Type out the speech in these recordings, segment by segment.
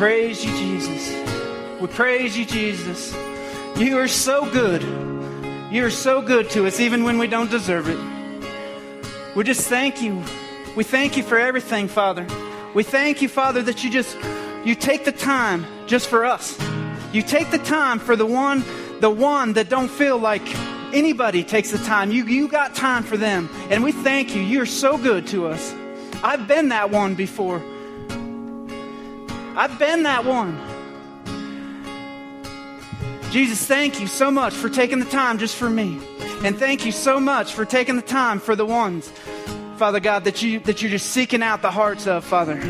praise you, Jesus. We praise you, Jesus. You are so good. You are so good to us, even when we don't deserve it. We just thank you. We thank you for everything, Father. We thank you, Father, that you just you take the time just for us. You take the time for the one, the one that don't feel like anybody takes the time. You you got time for them. And we thank you. You're so good to us. I've been that one before. I've been that one. Jesus, thank you so much for taking the time just for me. And thank you so much for taking the time for the ones, Father God, that, you, that you're just seeking out the hearts of, Father.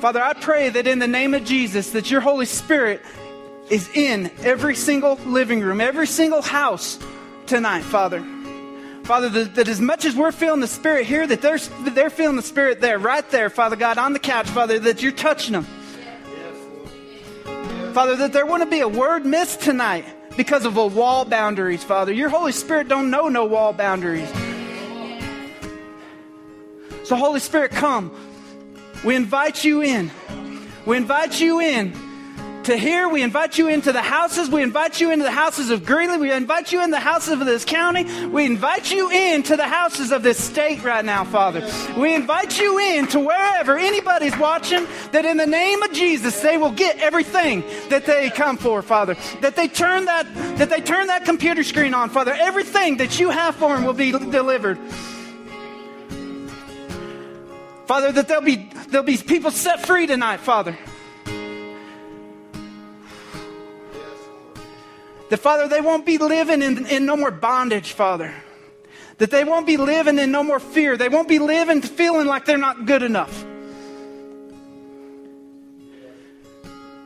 Father, I pray that in the name of Jesus, that your Holy Spirit is in every single living room, every single house tonight, Father. Father, that, that, as much as we're feeling the Spirit here, that they're, they're feeling the Spirit there, right there, Father God, on the couch, Father, that you're touching them. Father, that there wouldn't be a word missed tonight because of a wall boundaries, Father. Your Holy Spirit don't know no wall boundaries. So, Holy Spirit, come. We invite you in. We invite you in to here. We invite you into the houses. We invite you into the houses of Greeley. We invite you in the houses of this county. We invite you into the houses of this state right now, Father. We invite you in to wherever anybody's watching, that in the name of Jesus, they will get everything that they come for, Father. That they turn that, that they turn that computer screen on, Father. Everything that you have for them will be delivered. Father, that there'll be, there'll be people set free tonight, Father. That, Father, they won't be living in, in no more bondage, Father. That they won't be living in no more fear. They won't be living feeling like they're not good enough.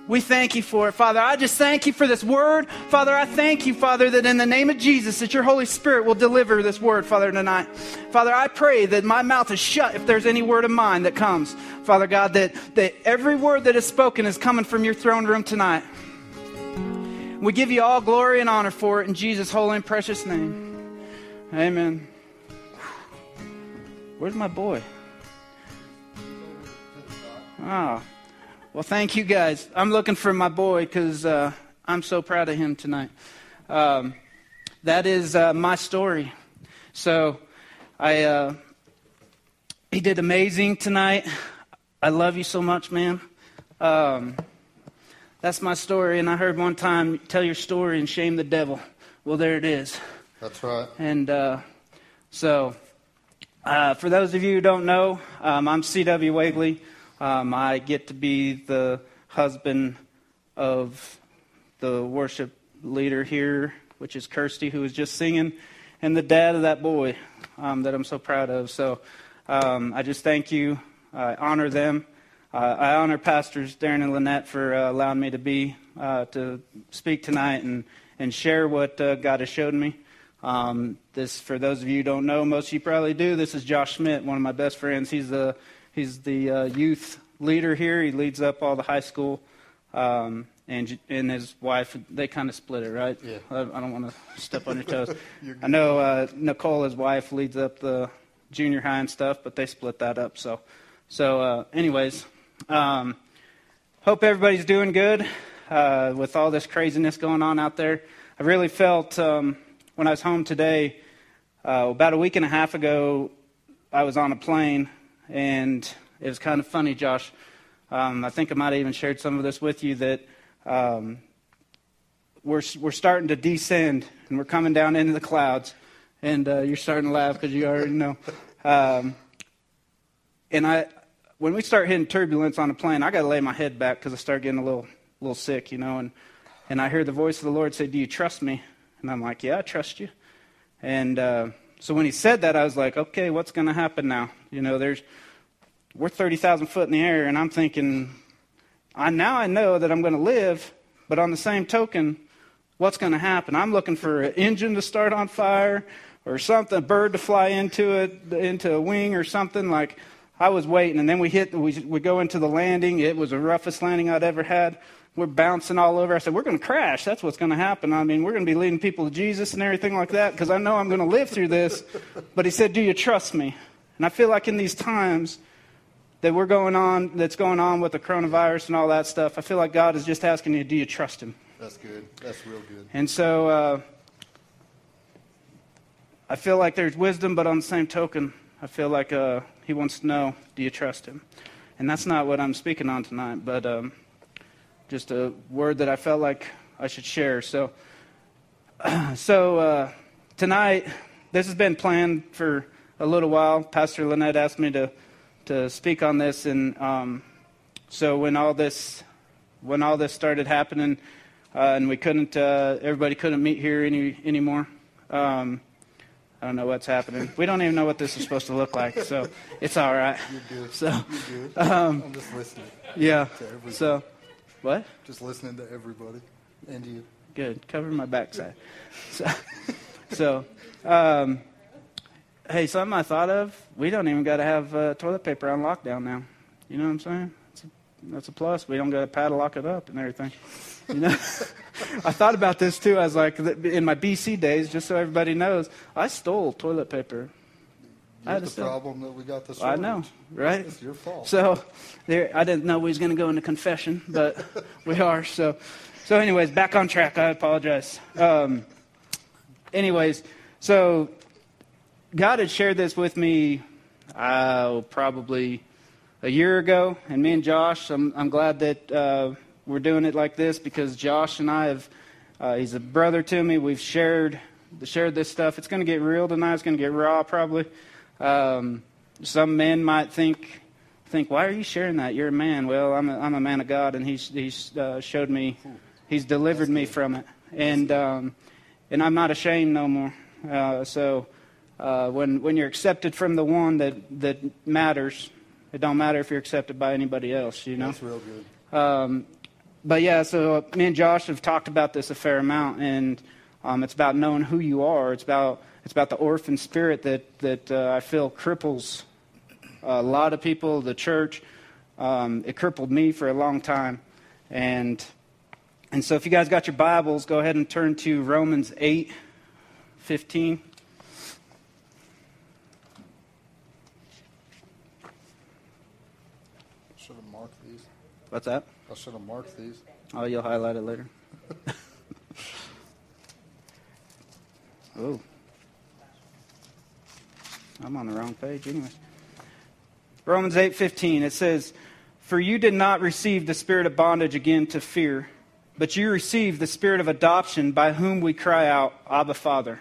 We thank you for it, Father. I just thank you for this word. Father, I thank you, Father, that in the name of Jesus, that your Holy Spirit will deliver this word, Father, tonight. Father, I pray that my mouth is shut if there's any word of mine that comes. Father God, that, that every word that is spoken is coming from your throne room tonight. We give you all glory and honor for it in Jesus' holy and precious name. Amen. Where's my boy? Ah. Well, thank you guys. I'm looking for my boy because uh, I'm so proud of him tonight. Um, that is uh, my story. So, I uh, he did amazing tonight. I love you so much, man. Um, that's my story. And I heard one time, tell your story and shame the devil. Well, there it is. That's right. And uh, so, uh, for those of you who don't know, um, I'm C.W. Wagley. Um, I get to be the husband of the worship leader here, which is Kirsty, who was just singing, and the dad of that boy um, that I'm so proud of. So um, I just thank you. I honor them. Uh, I honor Pastors Darren and Lynette for uh, allowing me to be uh, to speak tonight and and share what uh, God has showed me. Um, this, for those of you who don't know, most of you probably do. This is Josh Schmidt, one of my best friends. He's the He's the uh, youth leader here. He leads up all the high school. Um, and and his wife, they kind of split it, right? Yeah. I, I don't want to step on your toes. I know uh, Nicole, his wife, leads up the junior high and stuff, but they split that up. So, so uh, anyways, um, hope everybody's doing good uh, with all this craziness going on out there. I really felt um, when I was home today, uh, about a week and a half ago, I was on a plane and it was kind of funny, Josh. Um, I think I might have even shared some of this with you that um, we're, we're starting to descend and we're coming down into the clouds. And uh, you're starting to laugh because you already know. Um, and I, when we start hitting turbulence on a plane, I got to lay my head back because I start getting a little, little sick, you know. And, and I hear the voice of the Lord say, Do you trust me? And I'm like, Yeah, I trust you. And uh, so when he said that, I was like, okay, what's going to happen now? You know, there's we're 30,000 foot in the air, and I'm thinking, I now I know that I'm going to live, but on the same token, what's going to happen? I'm looking for an engine to start on fire or something, a bird to fly into it, into a wing or something. Like I was waiting, and then we hit, we, we go into the landing. It was the roughest landing I'd ever had. We're bouncing all over. I said, We're going to crash. That's what's going to happen. I mean, we're going to be leading people to Jesus and everything like that because I know I'm going to live through this. But he said, Do you trust me? And I feel like in these times, that we're going on, that's going on with the coronavirus and all that stuff, I feel like God is just asking you, do you trust Him? That's good. That's real good. And so uh, I feel like there's wisdom, but on the same token, I feel like uh, He wants to know, do you trust Him? And that's not what I'm speaking on tonight, but um, just a word that I felt like I should share. So, so uh, tonight, this has been planned for a little while. Pastor Lynette asked me to to speak on this, and um, so when all this when all this started happening, uh, and we couldn't, uh, everybody couldn't meet here any anymore. Um, I don't know what's happening. We don't even know what this is supposed to look like, so it's all right. You're good. So, You're good. um, I'm just listening. yeah. To everybody. So, what? Just listening to everybody and you. Good. Cover my backside. So, so um, hey, something I thought of. We don't even got to have uh, toilet paper on lockdown now. You know what I'm saying? That's a, that's a plus. We don't got to padlock it up and everything. You know, I thought about this too. I was like, in my BC days, just so everybody knows, I stole toilet paper. I had the to steal. problem that we got the I know, right? It's your fault. So there, I didn't know we was going to go into confession, but we are. So, so anyways, back on track. I apologize. Um, anyways, so God had shared this with me, uh, probably a year ago, and me and Josh. I'm, I'm glad that uh, we're doing it like this because Josh and I have. Uh, he's a brother to me. We've shared shared this stuff. It's going to get real tonight. It's going to get raw, probably. Um, some men might think think, why are you sharing that? You're a man. Well, I'm a, I'm a man of God, and He's He's uh, showed me, He's delivered me from it, and um, and I'm not ashamed no more. Uh, so uh, when when you're accepted from the one that that matters, it don't matter if you're accepted by anybody else. You know. That's real good. Um, but yeah, so uh, me and Josh have talked about this a fair amount, and um, it's about knowing who you are. It's about it's about the orphan spirit that that uh, I feel cripples a lot of people, the church. Um, it crippled me for a long time, and and so if you guys got your Bibles, go ahead and turn to Romans eight fifteen. Should have marked these. What's that? I should have marked these. Oh, you'll highlight it later. oh. I'm on the wrong page anyways. Romans 8:15 it says, "For you did not receive the spirit of bondage again to fear, but you received the spirit of adoption by whom we cry out, Abba, Father."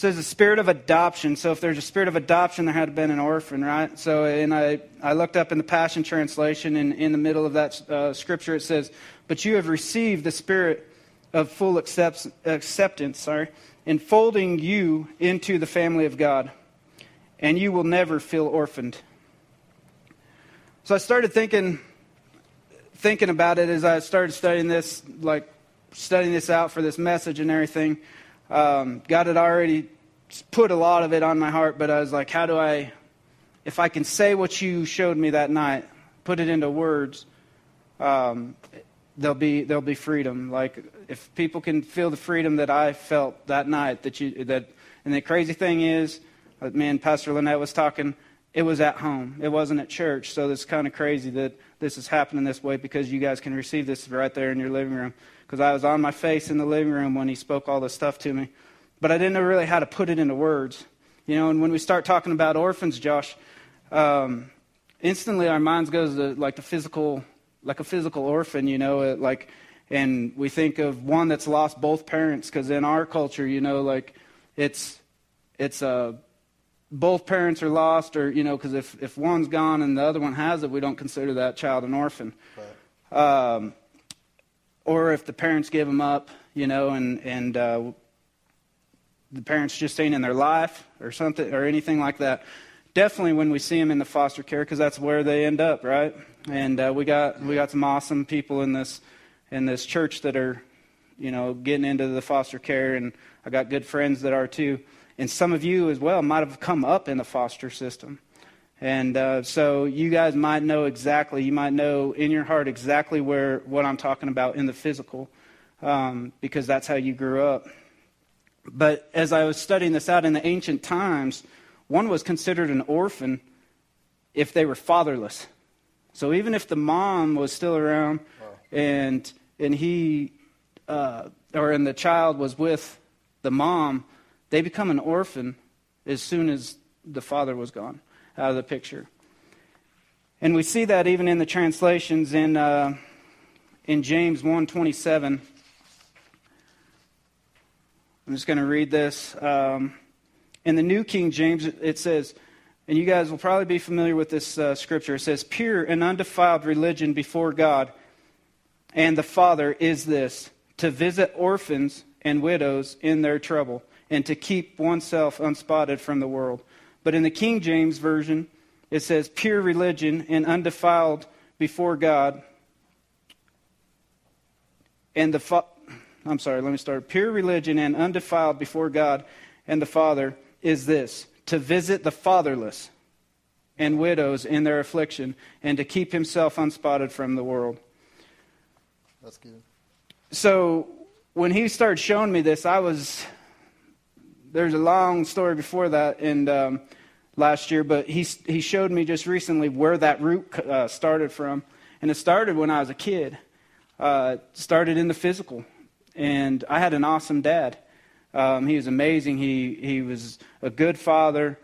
Says the spirit of adoption. So if there's a spirit of adoption, there had to been an orphan, right? So, and I, I looked up in the Passion Translation, and in the middle of that uh, scripture it says, "But you have received the spirit of full accept, acceptance, sorry, enfolding you into the family of God, and you will never feel orphaned." So I started thinking, thinking about it as I started studying this, like studying this out for this message and everything. Um, God had already put a lot of it on my heart, but I was like, how do I, if I can say what you showed me that night, put it into words, um, there'll be there'll be freedom. Like if people can feel the freedom that I felt that night, that you that, and the crazy thing is, me and Pastor Lynette was talking. It was at home. It wasn't at church. So it's kind of crazy that this is happening this way because you guys can receive this right there in your living room because I was on my face in the living room when he spoke all this stuff to me. But I didn't know really how to put it into words. You know, and when we start talking about orphans, Josh, um, instantly our minds goes to like the physical, like a physical orphan, you know, it, like, and we think of one that's lost both parents because in our culture, you know, like it's, it's uh, both parents are lost or, you know, because if, if one's gone and the other one has it, we don't consider that child an orphan. Right. Um, or if the parents give them up, you know, and and uh, the parents just ain't in their life or something or anything like that. Definitely when we see them in the foster care, because that's where they end up, right? And uh, we got we got some awesome people in this in this church that are, you know, getting into the foster care, and I got good friends that are too. And some of you as well might have come up in the foster system. And uh, so you guys might know exactly, you might know in your heart exactly where what I'm talking about in the physical, um, because that's how you grew up. But as I was studying this out in the ancient times, one was considered an orphan if they were fatherless. So even if the mom was still around and and he uh, or and the child was with the mom, they become an orphan as soon as the father was gone out of the picture. And we see that even in the translations in uh, in James 1:27. I'm just going to read this. Um, in the New King James, it says, and you guys will probably be familiar with this uh, scripture. It says, Pure and undefiled religion before God and the Father is this to visit orphans and widows in their trouble, and to keep oneself unspotted from the world. But in the King James Version, it says, Pure religion and undefiled before God and the fa- I'm sorry, let me start. Pure religion and undefiled before God and the Father is this to visit the fatherless and widows in their affliction, and to keep himself unspotted from the world. That's good. So when he started showing me this, I was there's a long story before that, and um, last year, but he he showed me just recently where that root uh, started from, and it started when I was a kid. Uh, started in the physical, and I had an awesome dad. Um, he was amazing. He, he was a good father,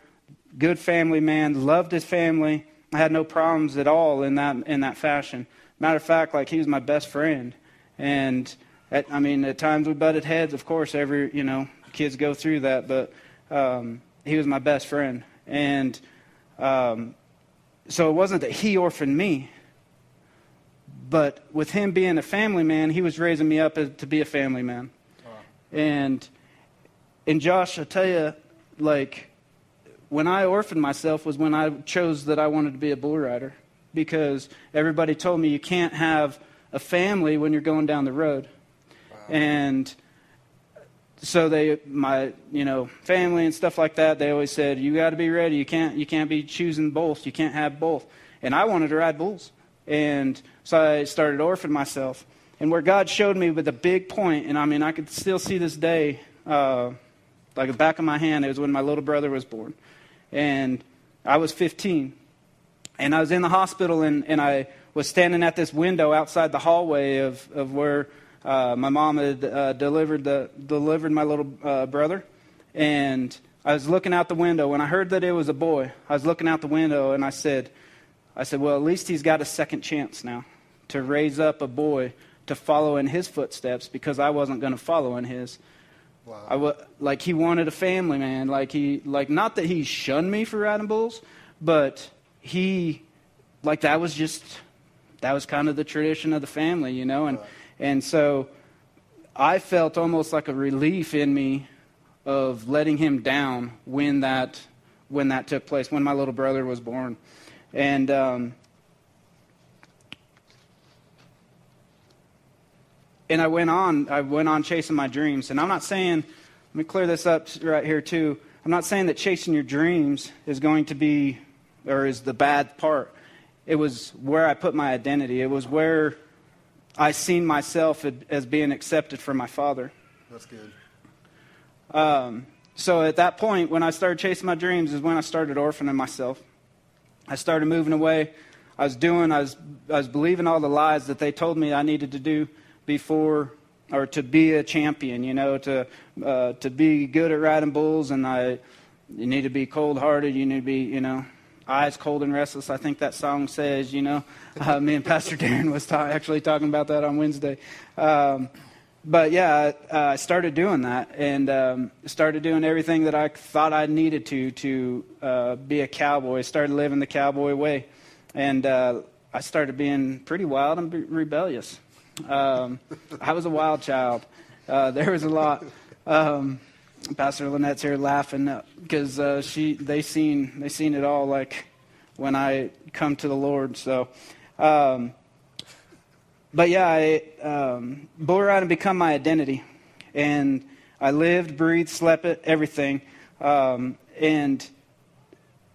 good family man, loved his family. I had no problems at all in that, in that fashion. Matter of fact, like he was my best friend. And at, I mean, at times we butted heads. Of course, every, you know, kids go through that. But um, he was my best friend. And um, so it wasn't that he orphaned me. But with him being a family man, he was raising me up to be a family man. And and Josh, I tell you, like, when I orphaned myself was when I chose that I wanted to be a bull rider because everybody told me you can't have a family when you're going down the road. Wow. And so they my you know family and stuff like that they always said you got to be ready. You can't you can't be choosing both. You can't have both. And i wanted to ride bulls. And so i started orphaning myself. And where god showed me with a big point and i mean i could still see this day uh, like the back of my hand, it was when my little brother was born. And I was 15. And I was in the hospital, and, and I was standing at this window outside the hallway of, of where uh, my mom had uh, delivered, the, delivered my little uh, brother. And I was looking out the window. When I heard that it was a boy, I was looking out the window, and I said, I said, well, at least he's got a second chance now to raise up a boy to follow in his footsteps because I wasn't going to follow in his. Wow. I w- like he wanted a family, man. Like he, like not that he shunned me for riding bulls, but he, like that was just, that was kind of the tradition of the family, you know. And right. And so, I felt almost like a relief in me of letting him down when that when that took place when my little brother was born, and um, and I went on, I went on chasing my dreams. And I'm not saying, let me clear this up right here too. I'm not saying that chasing your dreams is going to be, or is the bad part. It was where I put my identity. It was where I seen myself as being accepted from my father. That's good. Um, so at that point, when I started chasing my dreams, is when I started orphaning myself. I started moving away. I was doing, I was, I was believing all the lies that they told me I needed to do before or to be a champion, you know, to uh, to be good at riding bulls, and I you need to be cold hearted, you need to be, you know, eyes cold and restless. I think that song says, you know, uh, me and Pastor Darren was ta- actually talking about that on Wednesday. Um, but yeah, uh, I started doing that and um, started doing everything that I thought I needed to to uh, be a cowboy. Started living the cowboy way, and uh, I started being pretty wild and rebellious. Um, I was a wild child. Uh, there was a lot. Um, Pastor Lynette's here laughing because uh, she they seen they seen it all like when I come to the Lord. So, um, but yeah, I, um, bull riding become my identity, and I lived, breathed, slept it, everything, um, and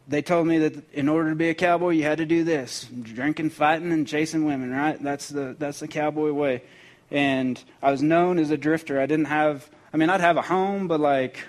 they told me that in order to be a cowboy, you had to do this drinking, fighting, and chasing women, right? That's the, that's the cowboy way. And I was known as a drifter. I didn't have, I mean, I'd have a home, but like,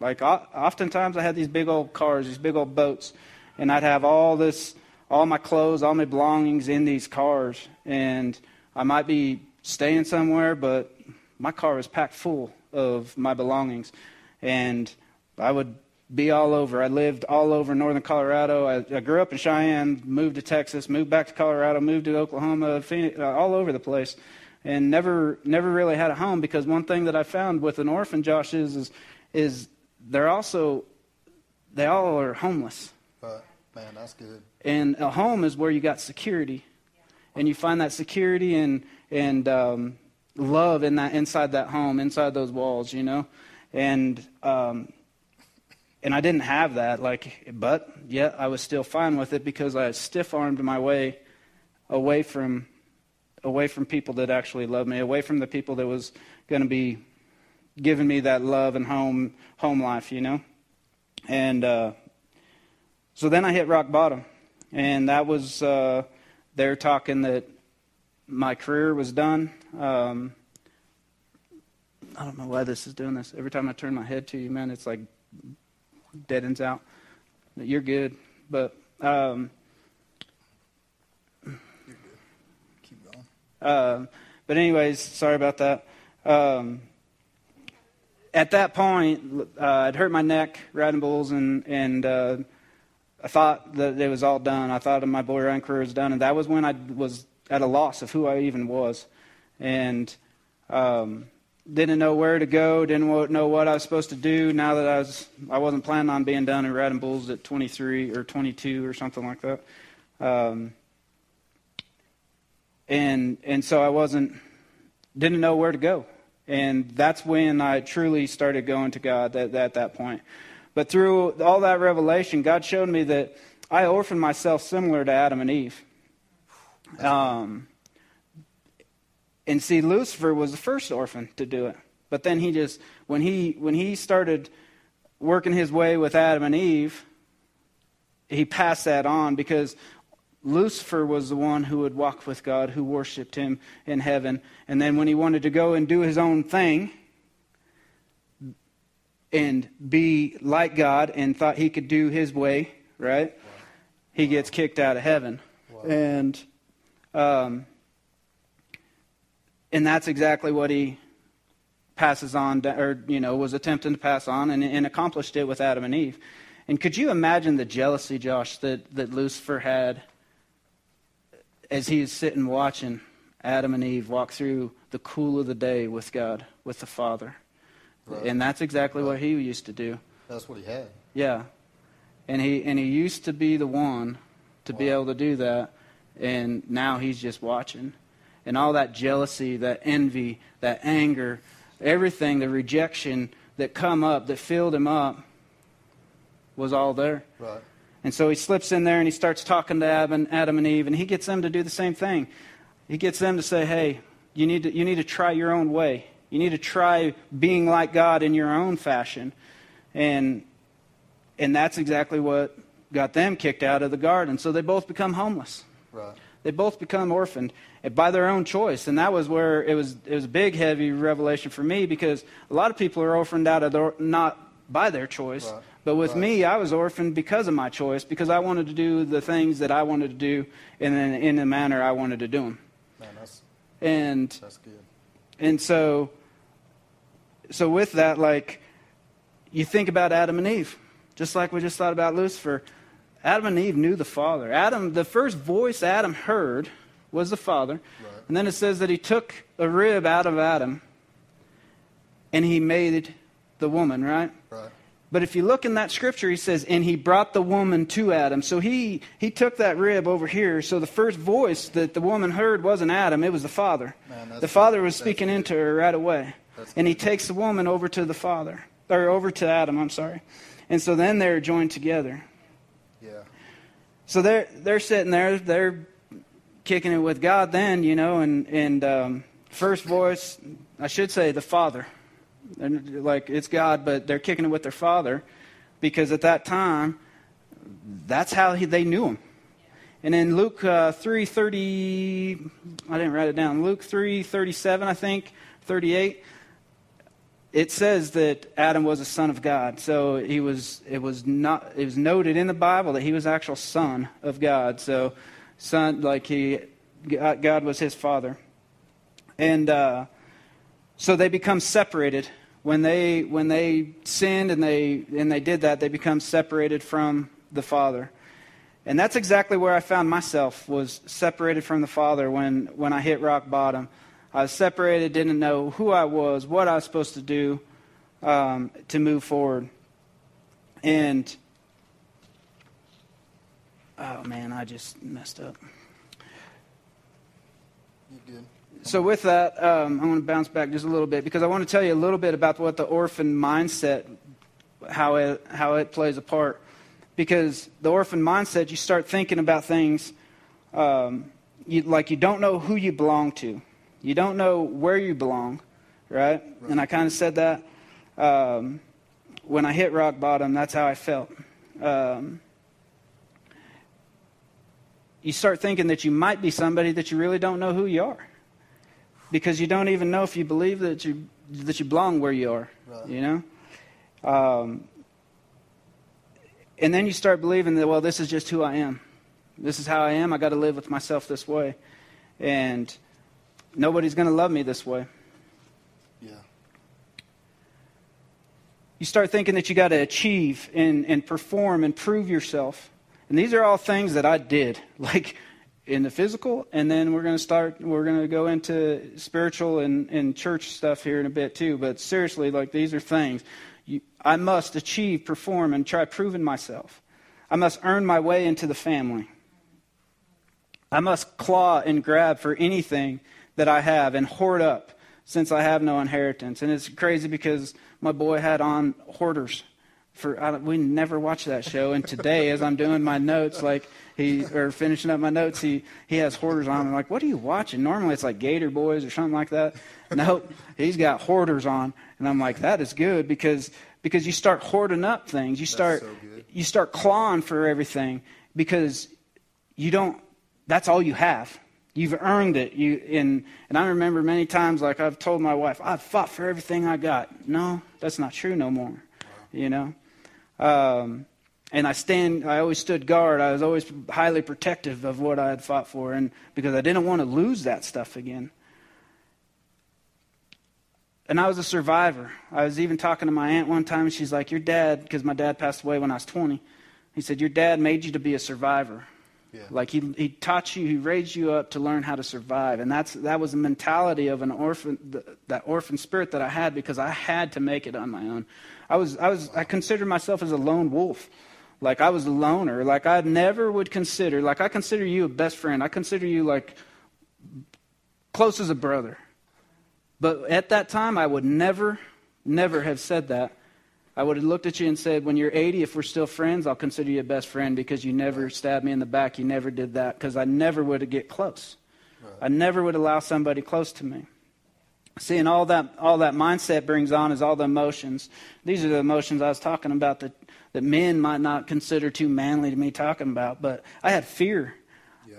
like oftentimes I had these big old cars, these big old boats. and I'd have all this, all my clothes, all my belongings in these cars, and I might be staying somewhere, but my car was packed full of my belongings, and I would be all over. I lived all over northern Colorado. I, I grew up in Cheyenne, moved to Texas, moved back to Colorado, moved to Oklahoma, Phoenix, uh, all over the place, and never never really had a home because one thing that I found with an orphan, Josh, is is, is they're also they all are homeless. But Man, that's good. And a home is where you got security, and you find that security and and um, love in that inside that home, inside those walls, you know, and. Um, and I didn't have that, like, but yet I was still fine with it because I stiff armed my way away from away from people that actually loved me, away from the people that was going to be giving me that love and home home life, you know. And uh, so then I hit rock bottom, and that was uh, they're talking that my career was done. Um, I don't know why this is doing this. Every time I turn my head to you, man, it's like dead ends out. You're good, but um, You're good. Keep uh, but anyways, sorry about that. Um, at that point, uh, I'd hurt my neck riding bulls, and and uh, I thought that it was all done. I thought my boy run career was done, and that was when I was at a loss of who I even was, and um, didn't know where to go, didn't know what I was supposed to do. Now that I was, I wasn't planning on being done in riding bulls at 23 or 22 or something like that. Um, and and so I wasn't didn't know where to go, and that's when I truly started going to God at, at that point. But through all that revelation, God showed me that I orphaned myself similar to Adam and Eve. Um, and see, Lucifer was the first orphan to do it, but then he just when he when he started working his way with Adam and Eve, he passed that on because Lucifer was the one who would walk with God, who worshiped him in heaven. And then when he wanted to go and do his own thing and be like God and thought he could do his way, right? He gets kicked out of heaven. Wow. And um, and that's exactly what he passes on, or you know, was attempting to pass on, and, and accomplished it with Adam and Eve. And could you imagine the jealousy, Josh, that, that Lucifer had as he is sitting watching Adam and Eve walk through the cool of the day with God, with the Father? Right. And that's exactly what he used to do. That's what he had. Yeah. And he and he used to be the one to be able to do that and now he's just watching. And all that jealousy, that envy, that anger, everything, the rejection that come up that filled him up was all there. Right. And so he slips in there and he starts talking to Adam, Adam and Eve, and he gets them to do the same thing. He gets them to say, hey, you need to, you need to try your own way. You need to try being like God in your own fashion. And, and that's exactly what got them kicked out of the garden. So they both become homeless. Right. They both become orphaned eh, by their own choice, and that was where it was. It was a big, heavy revelation for me because a lot of people are orphaned out of their, not by their choice, Right. But with Right. me, I was orphaned because of my choice because I wanted to do the things that I wanted to do in in, in the manner I wanted to do them, Man, that's and that's good. and so, so with that, like, you think about Adam and Eve, just like we just thought about Lucifer. Adam and Eve knew the Father. Adam, the first voice Adam heard was the Father. Right. And then it says that he took a rib out of Adam and he made the woman, right? But if you look in that scripture, he says, and he brought the woman to Adam. So he, he took that rib over here. So the first voice that the woman heard wasn't Adam, it was the Father. Man, the Father good. was speaking good. into her right away. That's And he takes the woman over to the Father, or over to Adam, I'm sorry. And so then they're joined together. Yeah. So they're, they're sitting there, they're kicking it with God then, you know, and, and um, first voice, I should say the Father. And like it's God, but they're kicking it with their Father because at that time, that's how he, they knew him. And in Luke uh, 3.30, I didn't write it down, Luke 3.37, I think, 38, it says that Adam was a son of God. So he was, it was not, it was noted in the Bible that he was actual son of God. So son, like he, God was his father. And uh, so they become separated. When they, when they sinned and they, and they did that, they become separated from the Father. And that's exactly where I found myself, was separated from the Father when, when I hit rock bottom. I was separated, didn't know who I was, what I was supposed to do um, to move forward. And, oh man, I just messed up. You good? So, with that, um, I want to bounce back just a little bit because I want to tell you a little bit about what the orphan mindset, how it, how it plays a part. Because the orphan mindset, you start thinking about things um, you, like you don't know who you belong to, you don't know where you belong, right? right. And I kind of said that um, when I hit rock bottom. That's how I felt. Um, you start thinking that you might be somebody that you really don't know who you are because you don't even know if you believe that you that you belong where you are. Right. You know. Um, and then you start believing that, well, this is just who I am. This is how I am. I got to live with myself this way. And nobody's going to love me this way. Yeah. You start thinking that you got to achieve and, and perform and prove yourself. And these are all things that I did, like in the physical. And then we're going to start, we're going to go into spiritual and, and church stuff here in a bit too. But seriously, like these are things you, I must achieve, perform, and try proving myself. I must earn my way into the family. I must claw and grab for anything that I have and hoard up since I have no inheritance. And it's crazy because my boy had on hoarders. For I, we never watched that show, and today, as I'm doing my notes, like he or finishing up my notes, he he has hoarders on. I'm like, what are you watching? Normally, it's like Gator Boys or something like that. Nope, he's got hoarders on, and I'm like, that is good because because you start hoarding up things. You start so you start clawing for everything because you don't. That's all you have. You've earned it. You and and I remember many times like I've told my wife, I've fought for everything I got. No, that's not true no more. Wow. You know. Um, and I stand. I always stood guard. I was always highly protective of what I had fought for, and because I didn't want to lose that stuff again. And I was a survivor. I was even talking to my aunt one time, and she's like, Your dad, because my dad passed away when I was 20, he said, Your dad made you to be a survivor. Yeah. Like he, he taught you, he raised you up to learn how to survive. And that's, that was the mentality of an orphan, the, that orphan spirit that I had because I had to make it on my own. I was, I was, I considered myself as a lone wolf. Like I was a loner. Like I never would consider, like I consider you a best friend. I consider you like close as a brother. But at that time, I would never, never have said that. I would have looked at you and said, When you're 80, if we're still friends, I'll consider you a best friend because you never stabbed me in the back. You never did that because I never would have get close. Right. I never would allow somebody close to me. See, and all that, all that mindset brings on is all the emotions. These are the emotions I was talking about that, that men might not consider too manly to me talking about. But I had fear.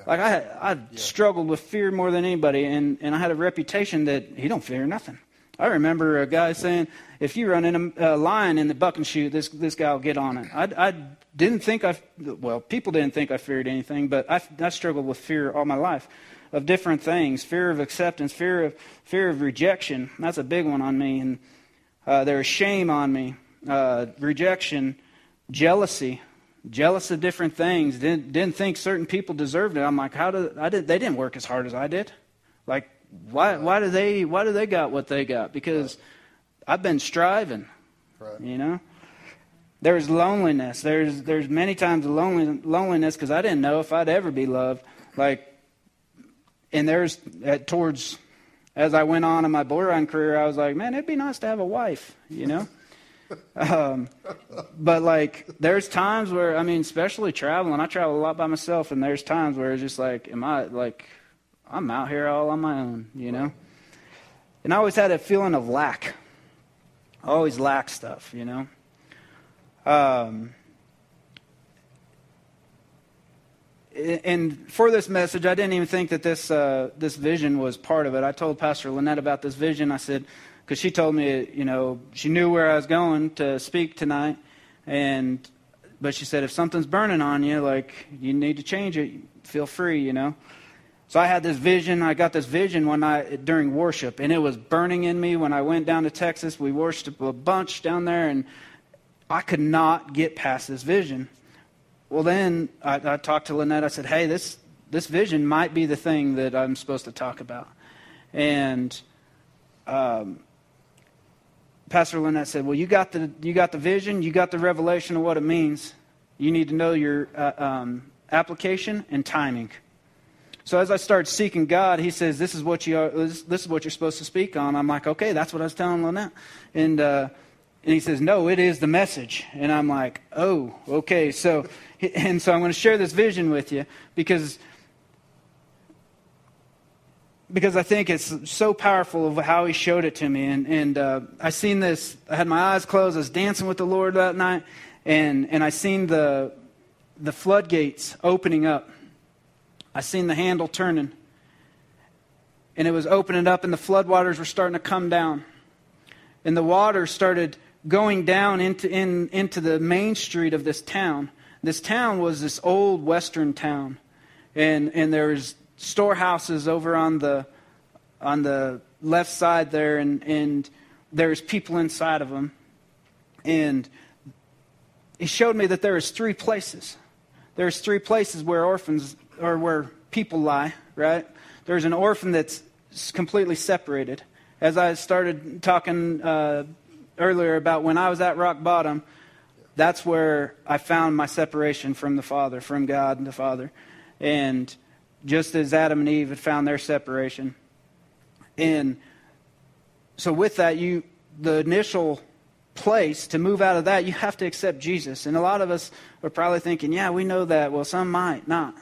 Like I, I yeah. struggled with fear more than anybody, and, and I had a reputation that he don't fear nothing. I remember a guy saying, "If you run in a, uh, a line in the bucking chute, this this guy will get on it." I, I didn't think I, well, people didn't think I feared anything, but I, I struggled with fear all my life, of different things: fear of acceptance, fear of fear of rejection. That's a big one on me, and uh, there was shame on me, uh, rejection, jealousy jealous of different things. Didn't didn't think certain people deserved it. I'm like, how did I did they didn't work as hard as I did? Like, why why do they why do they got what they got? Because I've been striving. Right. You know. There's loneliness. There's there's many times lonely, loneliness because I didn't know if I'd ever be loved. Like, and there's at, towards as I went on in my bull run career, I was like, man, it'd be nice to have a wife. You know. Um, but like, there's times where I mean, especially traveling. I travel a lot by myself, and there's times where it's just like, am I like, I'm out here all on my own, you know? And I always had a feeling of lack. I always lack stuff, you know. Um, and for this message, I didn't even think that this uh, this vision was part of it. I told Pastor Lynette about this vision. I said, because she told me, you know, she knew where I was going to speak tonight, and but she said if something's burning on you, like you need to change it, feel free, you know. So I had this vision. I got this vision one night during worship, and it was burning in me. When I went down to Texas, we worshiped a bunch down there, and I could not get past this vision. Well, then I, I talked to Lynette. I said, "Hey, this this vision might be the thing that I'm supposed to talk about," and um, Pastor Lynette said, "Well, you got the you got the vision, you got the revelation of what it means. You need to know your uh, um, application and timing." So as I started seeking God, He says, "This is what you are, this, this, is what you're supposed to speak on." I'm like, "Okay, that's what I was telling Lynette," and uh, and He says, "No, it is the message." And I'm like, "Oh, okay." So and so I'm going to share this vision with you because because I think it's so powerful of how he showed it to me. And, and uh, I seen this, I had my eyes closed, I was dancing with the Lord that night, and, and I seen the, the floodgates opening up. I seen the handle turning, and it was opening up, and the floodwaters were starting to come down. And the water started going down into, in, into the main street of this town. This town was this old western town. And, and there was storehouses over on the on the left side there, and and there's people inside of them. And he showed me that there is three places. There's three places where orphans or where people lie. Right? There's an orphan that's completely separated. As I started talking uh, earlier about when I was at rock bottom, that's where I found my separation from the Father, from God and the Father. And just as Adam and Eve had found their separation. And so with that, you the initial place to move out of that, you have to accept Jesus. And a lot of us are probably thinking, yeah, we know that. Well, some might not.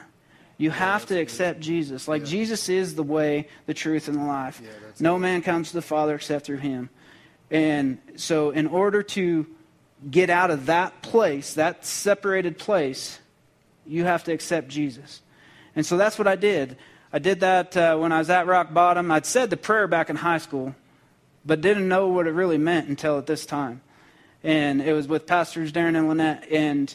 You have to accept Jesus. Like yeah. Jesus is the way, the truth, and the life. Yeah, no man comes to the Father except through him. And so, in order to get out of that place, that separated place, you have to accept Jesus. And so that's what I did. I did that uh, when I was at rock bottom. I'd said the prayer back in high school, but didn't know what it really meant until at this time. And it was with Pastors Darren and Lynette. And,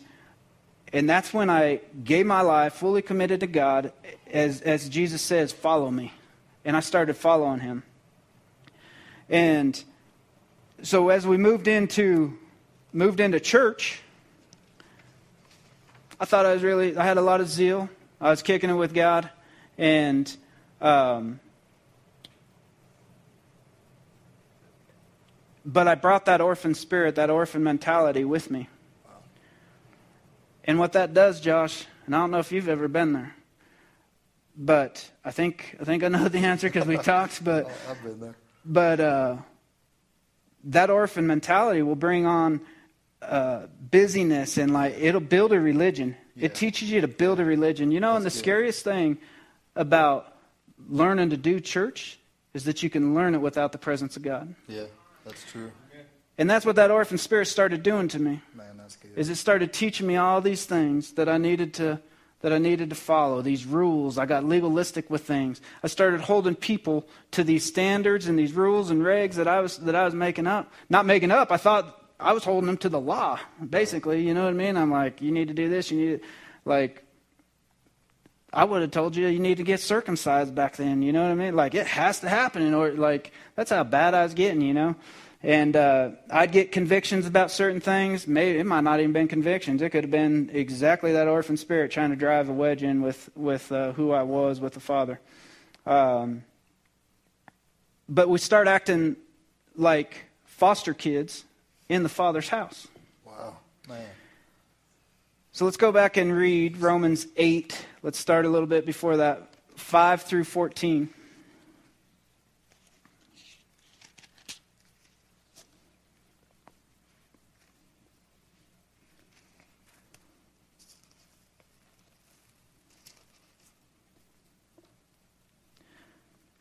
and that's when I gave my life fully committed to God. As, as Jesus says, follow me. And I started following him. And so as we moved into, moved into church, I thought I was really, I had a lot of zeal. I was kicking it with God, and um, but I brought that orphan spirit, that orphan mentality with me. And what that does, Josh, and I don't know if you've ever been there, but I think I think I know the answer because we talked. But oh, I've been there. But uh, that orphan mentality will bring on uh, busyness and like it'll build a religion. Yeah. It teaches you to build a religion. You know, That's and the good. scariest thing about learning to do church is that you can learn it without the presence of God. Yeah, that's true. And that's what that orphan spirit started doing to me. Man, that's good. Is it started teaching me all these things that I needed to that I needed to follow, these rules. I got legalistic with things. I started holding people to these standards and these rules and regs that I was that I was making up. Not making up. I thought I was holding them to the law, basically. You know what I mean? I'm like, you need to do this. You need, to, like, I would have told you you need to get circumcised back then. You know what I mean? Like, it has to happen in order. Like, that's how bad I was getting. You know. And uh, I'd get convictions about certain things. Maybe it might not even been convictions. It could have been exactly that orphan spirit trying to drive a wedge in with with uh, who I was with the Father. Um, but we start acting like foster kids in the Father's house. Wow, man. So let's go back and read Romans 8. Let's start a little bit before that 5 through 14.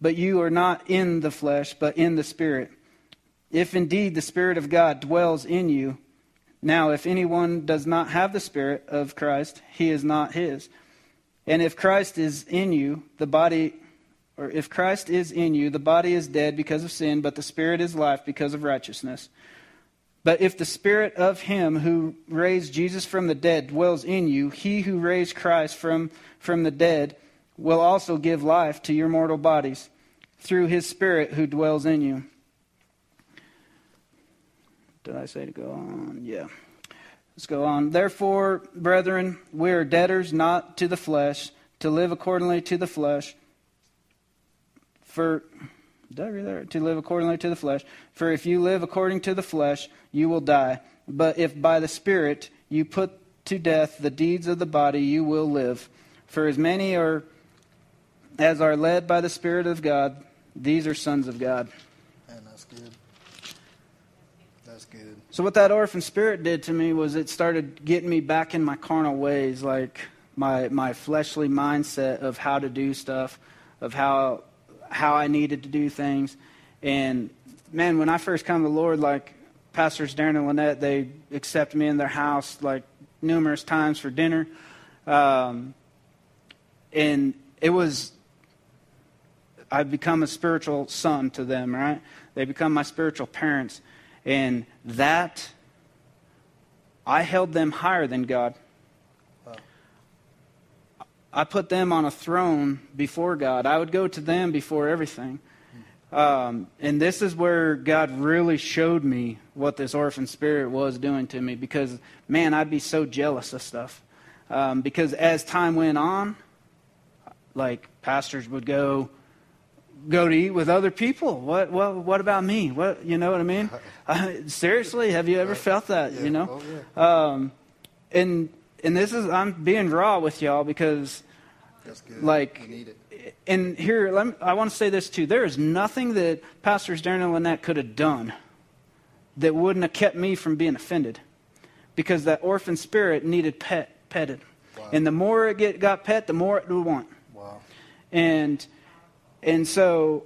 But you are not in the flesh, but in the Spirit. If indeed the Spirit of God dwells in you, now if anyone does not have the Spirit of Christ, he is not his. And if Christ is in you, the body, or if Christ is in you, the body is dead because of sin, but the Spirit is life because of righteousness. But if the Spirit of Him who raised Jesus from the dead dwells in you, he who raised Christ from, from the dead will also give life to your mortal bodies through His Spirit who dwells in you. Did I say to go on? Yeah. Let's go on. Therefore, brethren, we are debtors not to the flesh, to live accordingly to the flesh. For did I read that? To live accordingly to the flesh. For if you live according to the flesh, you will die. But if by the Spirit you put to death the deeds of the body, you will live. For as many are as are led by the Spirit of God, these are sons of God. Man, that's good. That's good. So what that orphan spirit did to me was it started getting me back in my carnal ways, like my my fleshly mindset of how to do stuff, of how how I needed to do things. And man, when I first come to the Lord, like pastors Darren and Lynette, they accepted me in their house like numerous times for dinner. Um, and it was I've become a spiritual son to them, right? They become my spiritual parents. And that, I held them higher than God. I put them on a throne before God. I would go to them before everything. Um, and this is where God really showed me what this orphan spirit was doing to me because, man, I'd be so jealous of stuff. Um, because as time went on, like pastors would go go to eat with other people. What, what, what about me? What, you know what I mean? Uh, seriously, have you ever felt that? Yeah. You know, Oh, yeah. um, and and this is I'm being raw with y'all because, That's good. like, we need it. and here let me, I want to say this too. There is nothing that pastors Darren and Lynette could have done that wouldn't have kept me from being offended, because that orphan spirit needed pet petted, Wow. and the more it get, got pet, the more it would want Wow. and and so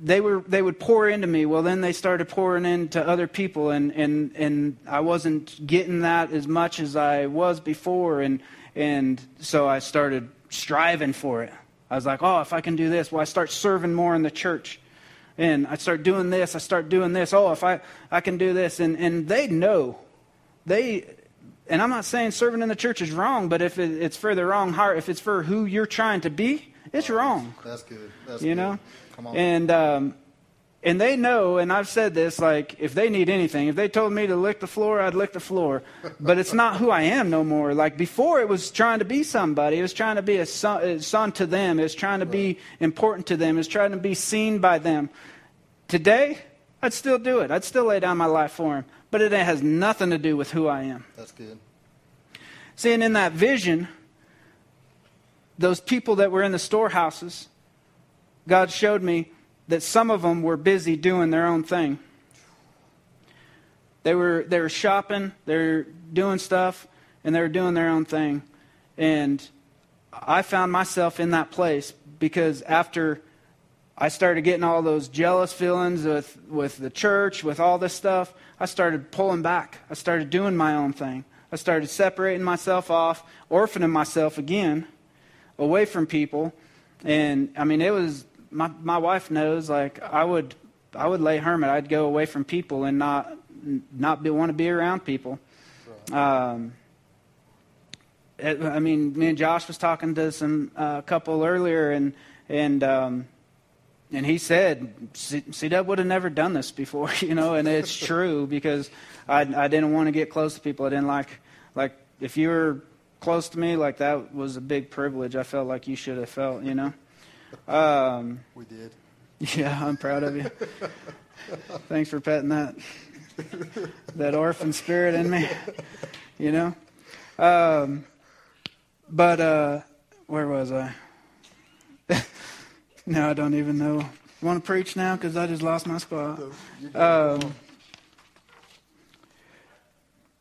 they were they would pour into me. Well then they started pouring into other people and and and I wasn't getting that as much as I was before and and so I started striving for it. I was like oh if I can do this well I start serving more in the church. And I start doing this I start doing this. Oh if I I can do this. And and they know. They and I'm not saying serving in the church is wrong, but if it, it's for the wrong heart, if it's for who you're trying to be, it's wrong. That's good. That's You good. know, Come on. and um, and they know, and I've said this, like if they need anything, if they told me to lick the floor, I'd lick the floor. But it's not who I am no more. Like before, it was trying to be somebody. It was trying to be a son, a son to them. It was trying to be important to them. It was trying to be seen by them. Today, I'd still do it. I'd still lay down my life for him. But it has nothing to do with who I am. That's good. Seeing in that vision, those people that were in the storehouses, God showed me that some of them were busy doing their own thing. They were, they were shopping, they were doing stuff, and they were doing their own thing. And I found myself in that place because after I started getting all those jealous feelings with, with the church, with all this stuff, I started pulling back. I started doing my own thing. I started separating myself off, orphaning myself again, away from people. And I mean, it was my my wife knows. Like I would I would lay hermit. I'd go away from people and not not be, want to be around people. Um, it, I mean, me and Josh was talking to some uh, couple earlier, and and um, and he said C- C-Dub would have never done this before, you know, and it's true because I I didn't want to get close to people. I didn't like like if you were close to me, like that was a big privilege. I felt like you should have felt, you know. Um, We did. yeah, I'm proud of you. Thanks for petting that that orphan spirit in me. You know. Um, but uh, where was I? now I don't even know. Want to preach now because I just lost my spot. So you did. Um,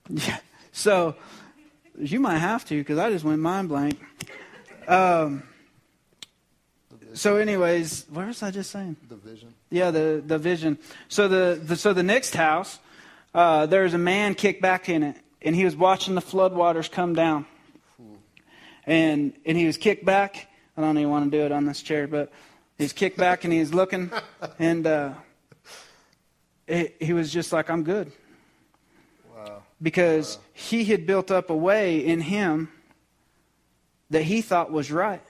Yeah. So you might have to because I just went mind blank. Um, so, anyways, where was I just saying? The vision. Yeah, the, the vision. So the, the so the next house, uh, there's a man kicked back in it, and he was watching the floodwaters come down, and and he was kicked back. I don't even want to do it on this chair, but he's kicked back and he's looking, and uh, he, he was just like, "I'm good,". Because he had built up a way in him that he thought was right.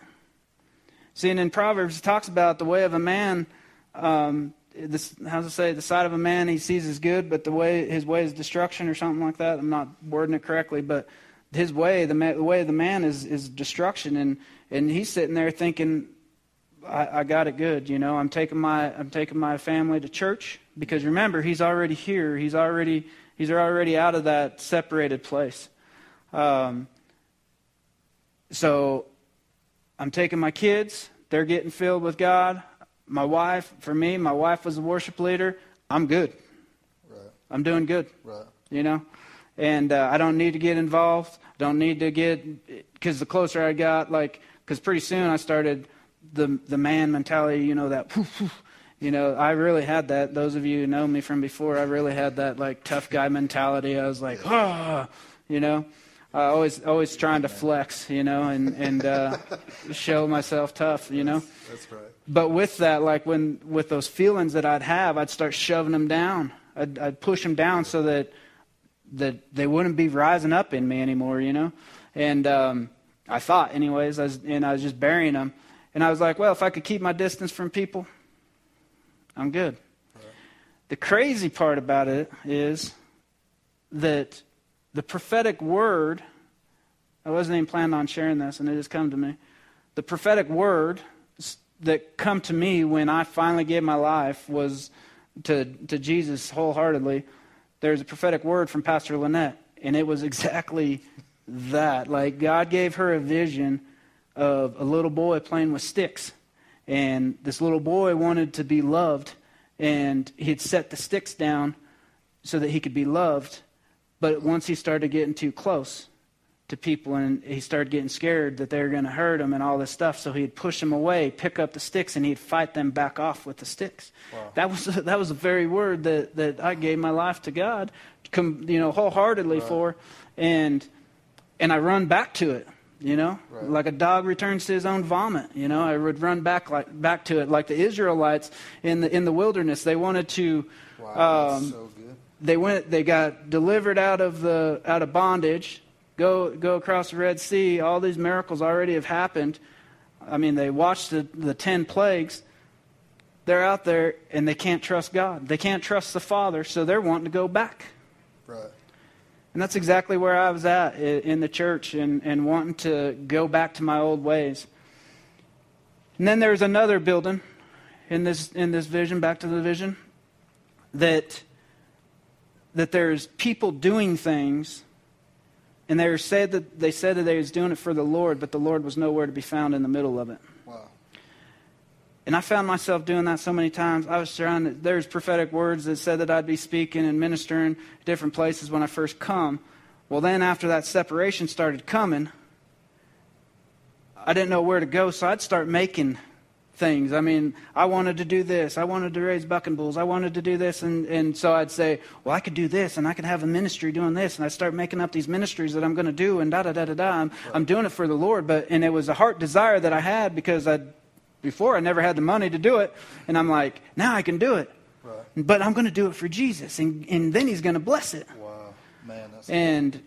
See, and in Proverbs, it talks about the way of a man. Um, this, how does it say? The side of a man he sees is good, but the way his way is destruction, or something like that. I'm not wording it correctly, but his way, the, the way of the man is is destruction, and and he's sitting there thinking, I, I got it good. You know, I'm taking my I'm taking my family to church because remember, he's already here. He's already he's already out of that separated place. Um, so I'm taking my kids. They're getting filled with God. My wife, for me, my wife was a worship leader. I'm good. Right. I'm doing good, Right. you know? And uh, I don't need to get involved. Don't need to get, because the closer I got, like, because pretty soon I started the, the man mentality, you know, that, poof, poof. You know, I really had that. Those of you who know me from before, I really had that, like, tough guy mentality. I was like, ah, you know? I always, always trying to flex, you know, and, and uh, show myself tough, you know? That's right. But with that, like when with those feelings that I'd have, I'd start shoving them down. I'd, I'd push them down so that that they wouldn't be rising up in me anymore, you know. And um, I thought, anyways, I was, and I was just burying them. And I was like, well, if I could keep my distance from people, I'm good. The crazy part about it is that the prophetic word. I wasn't even planning on sharing this, and it just come to me. The prophetic word that come to me when I finally gave my life was to, to Jesus wholeheartedly. There's a prophetic word from Pastor Lynette, and it was exactly that. Like, God gave her a vision of a little boy playing with sticks. And this little boy wanted to be loved, and he'd set the sticks down so that he could be loved. But once he started getting too close, to people and he started getting scared that they were going to hurt him and all this stuff so he'd push them away pick up the sticks and he'd fight them back off with the sticks Wow. that was that was the very word that that I gave my life to God you know wholeheartedly for and and I run back to it you know Right. like a dog returns to his own vomit you know I would run back like back to it like the Israelites in the in the wilderness they wanted to Wow. um, that's so good. they went they got delivered out of the out of bondage go go across the red sea all these miracles already have happened i mean they watched the, the 10 plagues they're out there and they can't trust god they can't trust the father so they're wanting to go back Right. And that's exactly where i was at in the church and, and wanting to go back to my old ways and then there's another building in this in this vision back to the vision that that there's people doing things and they said that they said that they was doing it for the lord but the lord was nowhere to be found in the middle of it. And i found myself doing that so many times i was surrounded there's prophetic words that said that i'd be speaking and ministering different places when i first come well then after that separation started coming i didn't know where to go so i'd start making things. I mean, I wanted to do this. I wanted to raise bucking bulls. I wanted to do this. And, and so I'd say, well, I could do this and I could have a ministry doing this. And I'd start making up these ministries that I'm going to do and da da da da da. I'm, I'm doing it for the Lord. But, and it was a heart desire that I had because I, before I never had the money to do it. And I'm like, now I can do it. Right. But I'm going to do it for Jesus. And, and then he's going to bless it. Wow. Man, that's And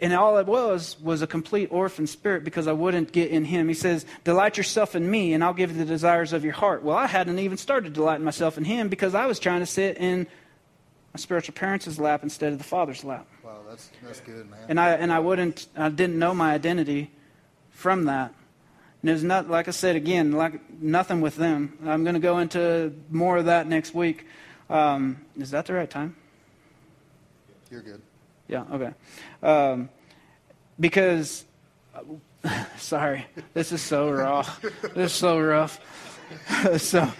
and all it was was a complete orphan spirit because I wouldn't get in him. He says, Delight yourself in me, and I'll give you the desires of your heart. Well, I hadn't even started delighting myself in him because I was trying to sit in my spiritual parents' lap instead of the father's lap. wow. That's that's good, man. And I and I wouldn't I didn't know my identity from that. And there's not like I said again, like nothing with them. I'm going to go into more of that next week. Um, is that the right time? You're good. Yeah, okay. Um, because, sorry, this is so raw. this is so rough. so,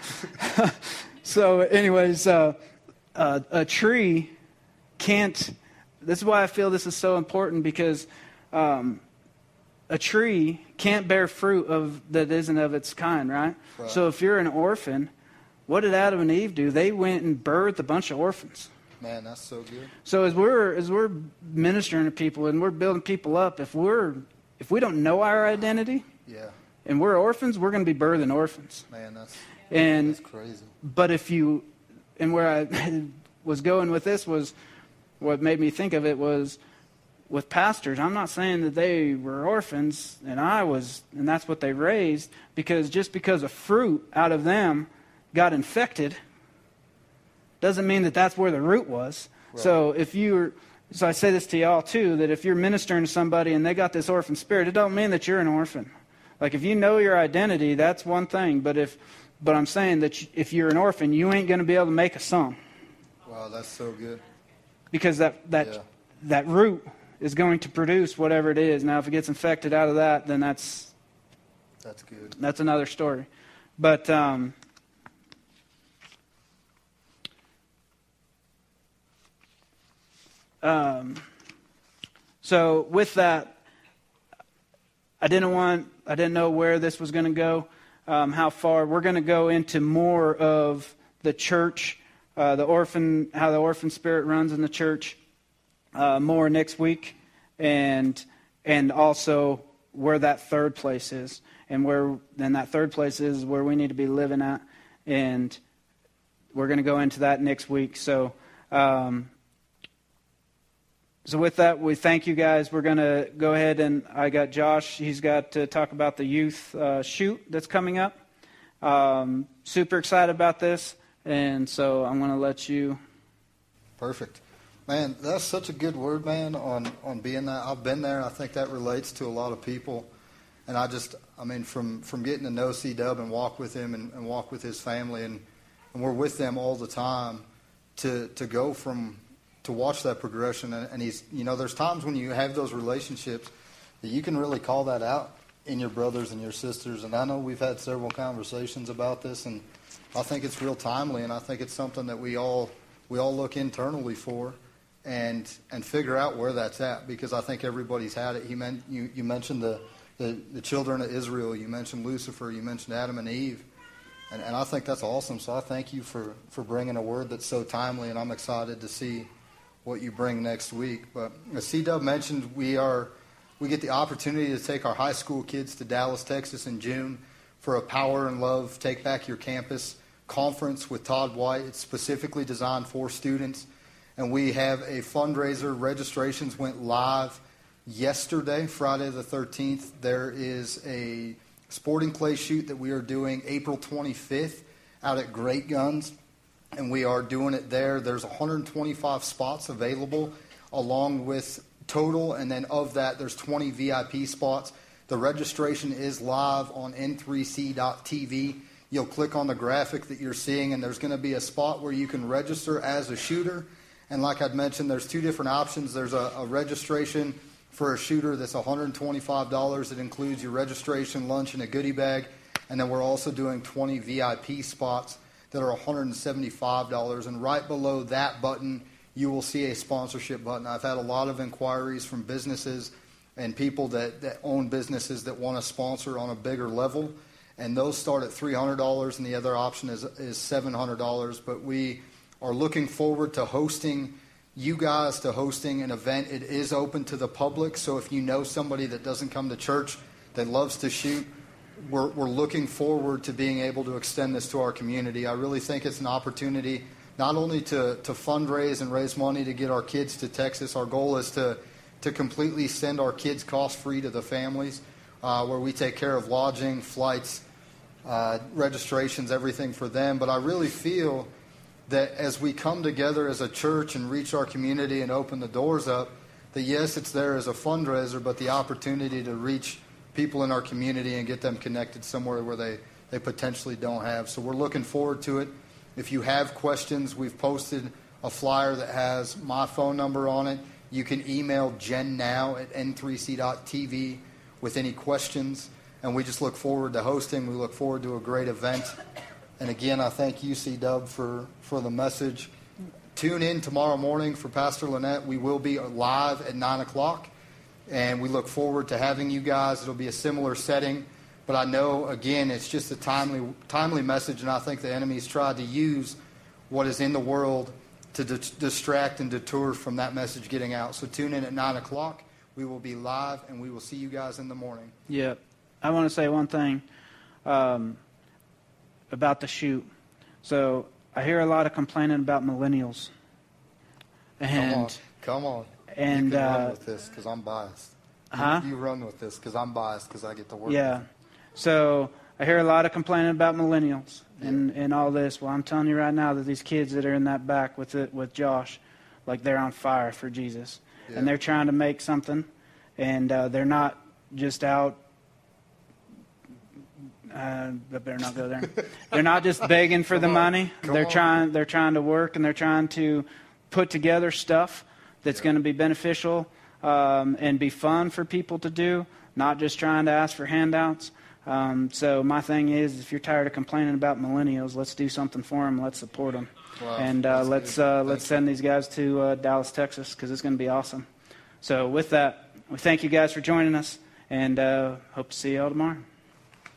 so, anyways, uh, uh, a tree can't this is why I feel this is so important because um, a tree can't bear fruit of that isn't of its kind, right? Right. So if you're an orphan, what did Adam and Eve do? They went and birthed a bunch of orphans. Man, that's so good. So as we're as we're ministering to people and we're building people up, if we're if we don't know our identity Yeah. and we're orphans, we're going to be birthing orphans. Man, that's And that's crazy. but if you and where I was going with this was what made me think of it was with pastors. I'm not saying that they were orphans and I was and that's what they raised because just because a fruit out of them got infected doesn't mean that that's where the root was. So if you're so I say this to y'all too that if you're ministering to somebody and they got this orphan spirit, it don't mean that you're an orphan. Like if you know your identity, that's one thing. But if but I'm saying that if you're an orphan, you ain't going to be able to make a song Wow, that's so good. because that that Yeah. that root is going to produce whatever it is. Now, if it gets infected out of that, then that's That's good. that's another story. But um, um, so with that, I didn't want I didn't know where this was going to go, um, how far. We're going to go into more of the church, uh, the orphan, how the orphan spirit runs in the church, uh, more next week, and and also where that third place is, and where then that third place is where we need to be living at, and we're going to go into that next week. So. Um, so with that, we thank you guys. We're going to go ahead and I got Josh. He's got to talk about the youth uh, shoot that's coming up. Um, super excited about this, and so I'm going to let you. Perfect. Man, that's such a good word, man, on, on being that. I've been there. I think that relates to a lot of people. And I just, I mean, from, from getting to know C Dub and walk with him and, and walk with his family, and, and we're with them all the time, to, to go from, to watch that progression. And, and he's, you know, there's times when you have those relationships that you can really call that out in your brothers and your sisters. And I know we've had several conversations about this, and I think it's real timely, and I think it's something that we all we all look internally for, and and figure out where that's at because I think everybody's had it. He meant you you mentioned the the, the children of Israel, you mentioned Lucifer, you mentioned Adam and Eve, and and I think that's awesome. So I thank you for for bringing a word that's so timely, and I'm excited to see what you bring next week. But as C Dub mentioned, we are we get the opportunity to take our high school kids to Dallas, Texas in June for a Power and Love Take Back Your Campus conference with Todd White. It's specifically designed for students. And we have a fundraiser. Registrations went live yesterday, Friday the 13th. There is a sporting clay shoot that we are doing April 25th out at Great Guns and we are doing it there. There's 125 spots available, along with total, and then of that, there's 20 VIP spots. The registration is live on n3c.tv. You'll click on the graphic that you're seeing, and there's going to be a spot where you can register as a shooter. And like I'd mentioned, there's two different options. There's a, a registration for a shooter that's $125. It includes your registration, lunch, and a goodie bag. And then we're also doing 20 VIP spots that are $175. And right below that button, you will see a sponsorship button. I've had a lot of inquiries from businesses and people that, that own businesses that want to sponsor on a bigger level. And those start at $300, and the other option is, is $700. But we are looking forward to hosting you guys, to hosting an event. It is open to the public, so if you know somebody that doesn't come to church that loves to shoot, we're, we're looking forward to being able to extend this to our community. I really think it's an opportunity not only to, to fundraise and raise money to get our kids to Texas. Our goal is to, to completely send our kids cost free to the families, uh, where we take care of lodging, flights, uh, registrations, everything for them. But I really feel that as we come together as a church and reach our community and open the doors up, that yes, it's there as a fundraiser, but the opportunity to reach people in our community and get them connected somewhere where they, they potentially don't have. So we're looking forward to it. If you have questions, we've posted a flyer that has my phone number on it. You can email Jen now at n3c.tv with any questions. And we just look forward to hosting. We look forward to a great event. And again, I thank you, C Dub, for, for the message tune in tomorrow morning for Pastor Lynette. We will be live at 9 o'clock, and we look forward to having you guys. It'll be a similar setting, but I know, again, it's just a timely, timely message, and I think the enemy's tried to use what is in the world to di- distract and detour from that message getting out. So tune in at 9 o'clock. We will be live, and we will see you guys in the morning. Yeah. I want to say one thing um, about the shoot. So I hear a lot of complaining about millennials. And Come on. Come on. and, you can uh, run with this because I'm biased. Huh? You, run with this because I'm biased because I get to work. Yeah. So I hear a lot of complaining about millennials and, and all this. Well, I'm telling you right now that these kids that are in that back with it with Josh, like they're on fire for Jesus, Yeah. and they're trying to make something, and uh, they're not just out. Uh, I better not go there. they're not just begging for the on. money. They're on. trying. They're trying to work and they're trying to put together stuff that's Yeah. going to be beneficial um, and be fun for people to do. Not just trying to ask for handouts. Um, so my thing is, if you're tired of complaining about millennials, let's do something for them. Let's support them, Wow, and uh, let's uh, let's send these guys to uh, Dallas, Texas, because it's going to be awesome. So with that, we thank you guys for joining us, and uh, hope to see you all tomorrow.